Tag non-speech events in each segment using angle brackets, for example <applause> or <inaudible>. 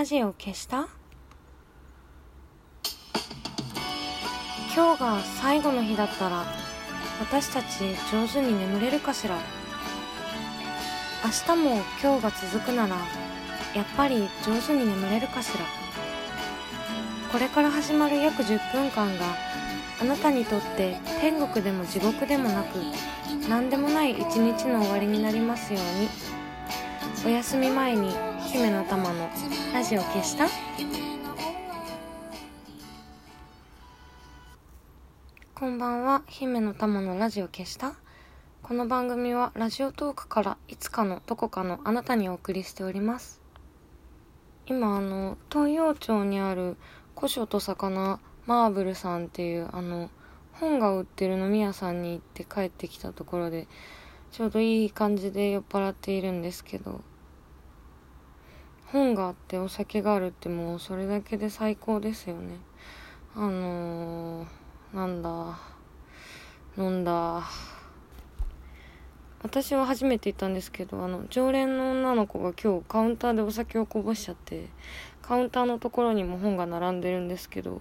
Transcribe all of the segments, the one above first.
ラジオ消した？今日が最後の日だったら私たち上手に眠れるかしら？明日も今日が続くならやっぱり上手に眠れるかしら？これから始まる約10分間があなたにとって天国でも地獄でもなく何でもない一日の終わりになりますように。お休み前に姫の玉のラジオ消した？こんばんは姫の玉のラジオ消した？この番組はラジオトークからいつかのどこかのあなたにお送りしております。今あの東洋町にある古書と魚マーブルさんっていうあの本が売ってる飲み屋さんに行って帰ってきたところでちょうどいい感じで酔っ払っているんですけど本があってお酒があるってもうそれだけで最高ですよね。あのー、なんだ飲んだ。私は初めて行ったんですけどあの常連の女の子が今日カウンターでお酒をこぼしちゃってカウンターのところにも本が並んでるんですけど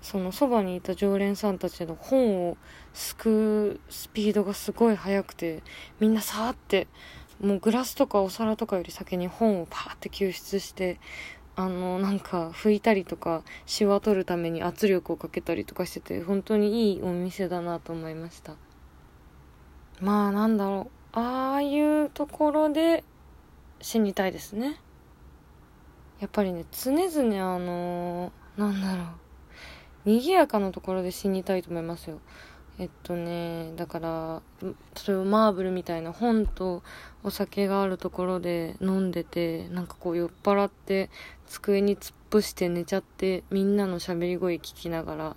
そのそばにいた常連さんたちの本をすくうスピードがすごい速くてみんなさーってもうグラスとかお皿とかより先に本をパーって救出してあのなんか拭いたりとかシワ取るために圧力をかけたりとかしてて本当にいいお店だなと思いました。まあなんだろう。ああいうところで死にたいですね。やっぱりね常々あのなんだろう。賑やかなところで死にたいと思いますよ。えっとね、だから、例えばマーブルみたいな本とお酒があるところで飲んでて、なんかこう酔っ払って机に突っ伏して寝ちゃってみんなの喋り声聞きながら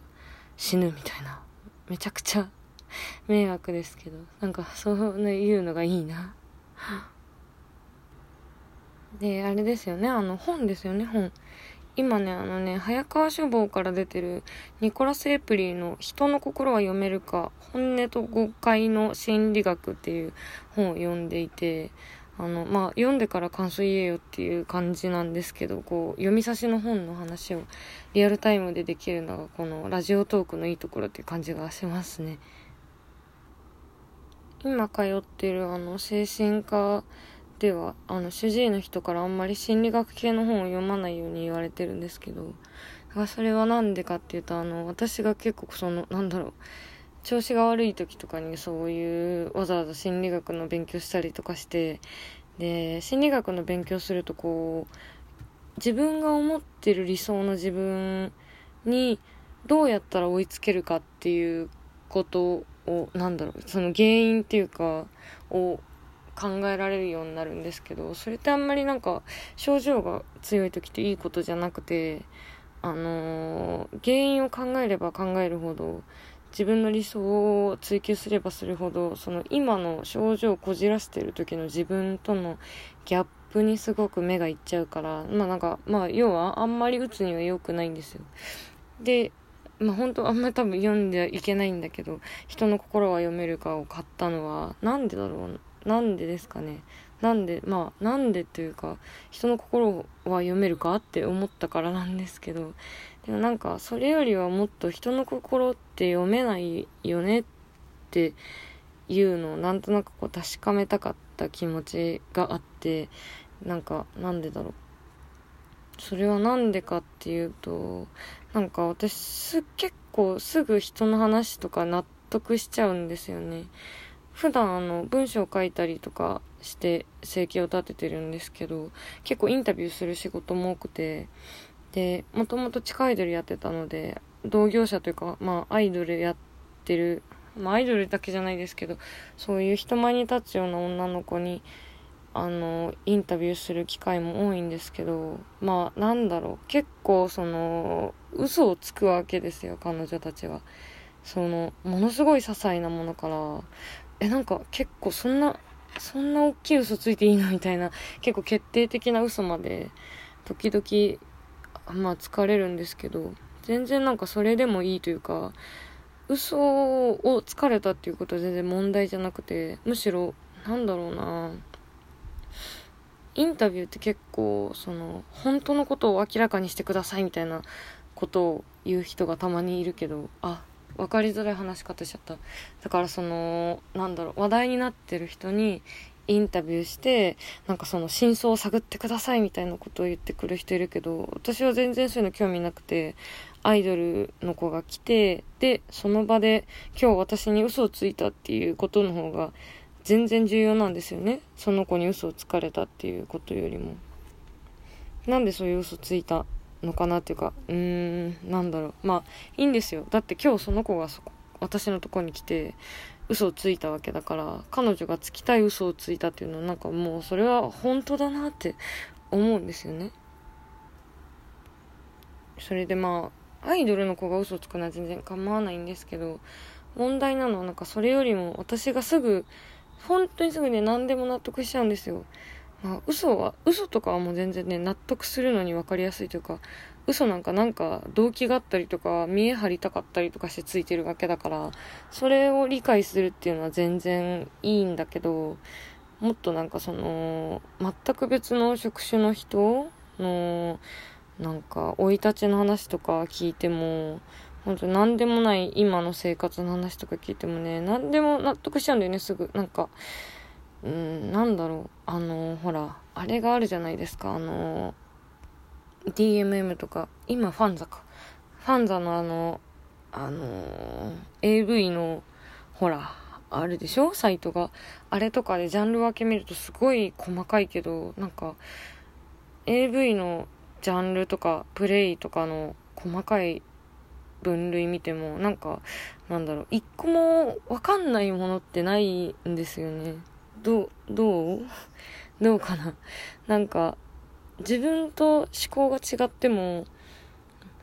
死ぬみたいな。めちゃくちゃ <laughs> 迷惑ですけど、なんかそういうのがいいな。で、あれですよね、あの本ですよね、本。今ね、あのね、早川書房から出てるニコラス・エプリーの人の心は読めるか、本音と誤解の心理学っていう本を読んでいて、あの、まあ、読んでから感想言えよっていう感じなんですけど、こう、読み差しの本の話をリアルタイムでできるのが、このラジオトークのいいところっていう感じがしますね。今通ってるあの、精神科ではあの主治医の人からあんまり心理学系の本を読まないように言われてるんですけどそれは何でかっていうとあの私が結構そのなんだろう調子が悪い時とかにそういうわざわざ心理学の勉強したりとかしてで心理学の勉強するとこう自分が思ってる理想の自分にどうやったら追いつけるかっていうことをなんだろうその原因っていうかを考えられるようになるんですけどそれってあんまりなんか症状が強い時っていいことじゃなくてあのー、原因を考えれば考えるほど自分の理想を追求すればするほどその今の症状をこじらせてる時の自分とのギャップにすごく目がいっちゃうからまあなんかまあ要はあんまり打つには良くないんですよ。でまあ本当あんまり多分読んではいけないんだけど人の心は読めるかを買ったのはなんでだろうなんでですかね。なんでまあなんでというか人の心は読めるかって思ったからなんですけどでもなんかそれよりはもっと人の心って読めないよねっていうのをなんとなくこう確かめたかった気持ちがあってなんかなんでだろう。それはなんでかっていうとなんか私結構すぐ人の話とか納得しちゃうんですよね。普段あの文章を書いたりとかして生計を立ててるんですけど結構インタビューする仕事も多くてでもともと地下アイドルやってたので同業者というかまあアイドルやってるまあアイドルだけじゃないですけどそういう人前に立つような女の子にあのインタビューする機会も多いんですけどまあなんだろう結構その嘘をつくわけですよ彼女たちは。そのものすごい些細なものから。え、なんか結構そんな、そんな大きい嘘ついていいの？みたいな、<laughs> 結構決定的な嘘まで、時々、まあ疲れるんですけど、全然なんかそれでもいいというか、嘘を疲れたっていうことは全然問題じゃなくて、むしろ、なんだろうなインタビューって結構その本当のことを明らかにしてくださいみたいなことを言う人がたまにいるけどあ分かりづらい話し方しちゃった。だからそのなんだろう話題になってる人にインタビューしてなんかその真相を探ってくださいみたいなことを言ってくる人いるけど私は全然そういうの興味なくてアイドルの子が来てでその場で今日私に嘘をついたっていうことの方が全然重要なんですよね。その子に嘘をつかれたっていうことよりも。なんでそういう嘘ついたのかなっていうかうーんなんだろう。まあいいんですよ。だって今日その子が私のとこに来て嘘をついたわけだから彼女がつきたい嘘をついたっていうのはなんかもうそれは本当だなって思うんですよね。それでまあアイドルの子が嘘をつくのは全然構わないんですけど問題なのはなんかそれよりも私がすぐ本当にすぐね何でも納得しちゃうんですよ。あ、嘘は、嘘とかはもう全然ね、納得するのに分かりやすいというか、嘘なんかなんか動機があったりとか、見え張りたかったりとかしてついてるわけだから、それを理解するっていうのは全然いいんだけど、もっとなんかその、全く別の職種の人の、なんか、生い立ちの話とか聞いても、本当何でもない今の生活の話とか聞いてもね、何でも納得しちゃうんだよね、すぐ。なんか、うん、なんだろう。あの、ほら、あれがあるじゃないですか。あの、DMM とか、今ファンザか。ファンザのあの、あの、AV の、ほら、あるでしょ？サイトが。あれとかでジャンル分け見るとすごい細かいけど、なんか、AV のジャンルとか、プレイとかの細かい分類見ても、なんか、なんだろう、一個もわかんないものってないんですよね。どう、どう？どうかな？なんか、自分と思考が違っても、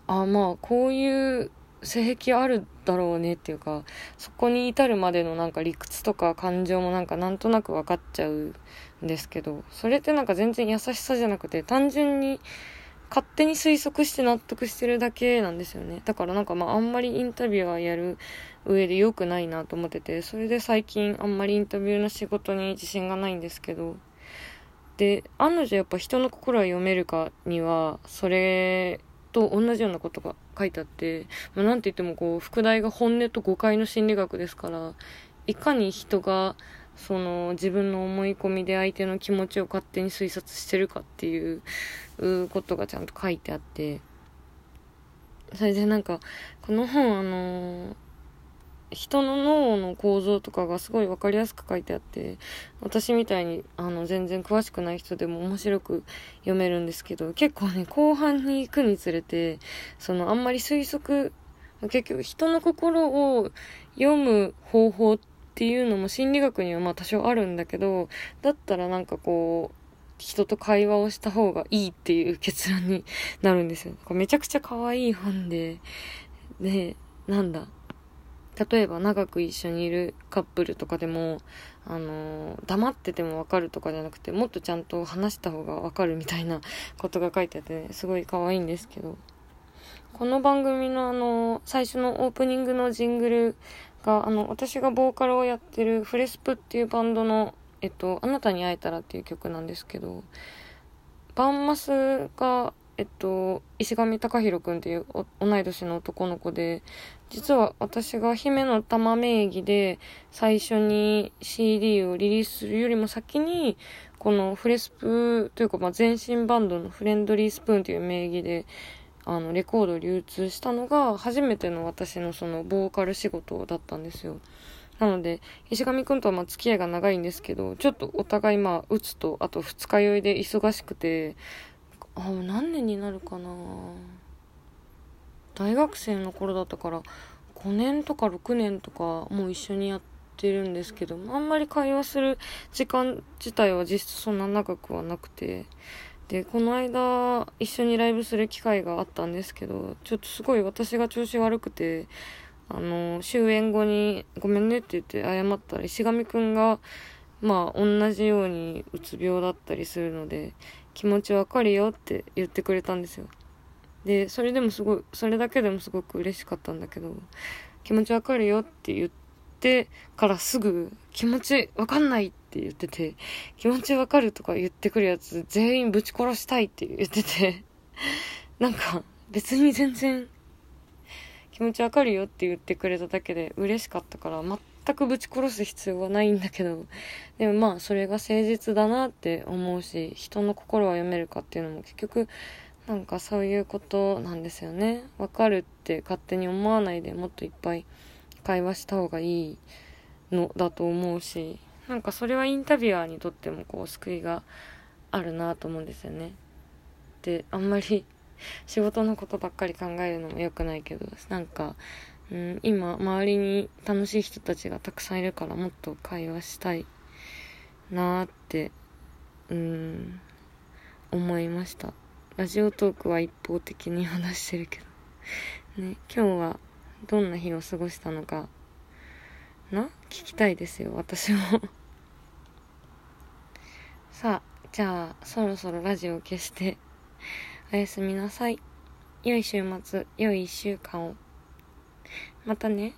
あまあ、こういう性癖あるだろうねっていうか、そこに至るまでのなんか理屈とか感情もなんかなんとなく分かっちゃうんですけど、それってなんか全然優しさじゃなくて、単純に勝手に推測して納得してるだけなんですよね。だからなんかまああんまりインタビュアーやる上で良くないなと思ってて、それで最近あんまりインタビューの仕事に自信がないんですけど、で、案の定やっぱ人の心は読めるかには、それと同じようなことが書いてあって、まあ、なんて言ってもこう、副題が本音と誤解の心理学ですから、いかに人が、その自分の思い込みで相手の気持ちを勝手に推察してるかっていうことがちゃんと書いてあって、それでなんか、この本あの人の脳の構造とかがすごい分かりやすく書いてあって私みたいにあの全然詳しくない人でも面白く読めるんですけど結構ね後半に行くにつれてそのあんまり推測結局人の心を読む方法ってっていうのも心理学にはまあ多少あるんだけどだったらなんかこう人と会話をした方がいいっていう結論になるんですよ。めちゃくちゃ可愛い本で、で、なんだ、例えば長く一緒にいるカップルとかでも、あの、黙っててもわかるとかじゃなくて、もっとちゃんと話した方がわかるみたいなことが書いてあってね、すごい可愛いんですけど、この番組のあの、最初のオープニングのジングルが、あの、私がボーカルをやってるフレスプっていうバンドの、えっと、あなたに会えたらっていう曲なんですけど、バンマスがえっと、石上隆弘くんっていう同い年の男の子で、実は私が姫の玉名義で最初に CD をリリースするよりも先に、このフレスプというか、まあ、前身バンドのフレンドリースプーンという名義で、あの、レコード流通したのが初めての私のそのボーカル仕事だったんですよ。なので、石上くんとはまあ付き合いが長いんですけど、ちょっとお互いまあ、打つと、あと二日酔いで忙しくて、あもう何年になるかな大学生の頃だったから5年とか6年とかもう一緒にやってるんですけどあんまり会話する時間自体は実質そんな長くはなくてでこの間一緒にライブする機会があったんですけどちょっとすごい私が調子悪くてあの終演後に「ごめんね」って言って謝ったら石上くんがまあ同じようにうつ病だったりするので気持ちわかるよって言ってくれたんですよ。でそれでもすごいそれだけでもすごく嬉しかったんだけど気持ちわかるよって言ってってからすぐ気持ちわかんないって言ってて、気持ちわかるとか言ってくるやつ全員ぶち殺したいって言ってて、<laughs> なんか別に全然気持ちわかるよって言ってくれただけで嬉しかったから全くぶち殺す必要はないんだけど、でもまあそれが誠実だなって思うし、人の心は読めるかっていうのも結局なんかそういうことなんですよね。わかるって勝手に思わないでもっといっぱい会話した方がいいのだと思うし、なんかそれはインタビュアーにとってもこう救いがあるなと思うんですよね。で、あんまり <laughs> 仕事のことばっかり考えるのも良くないけど、なんか、うん、今周りに楽しい人たちがたくさんいるからもっと会話したいなーって、うん、思いました。ラジオトークは一方的に話してるけど。ね、今日はどんな日を過ごしたのか、な？聞きたいですよ、私も <laughs> さあ、じゃあ、そろそろラジオを消して、おやすみなさい。良い週末、良い1週間を。またね。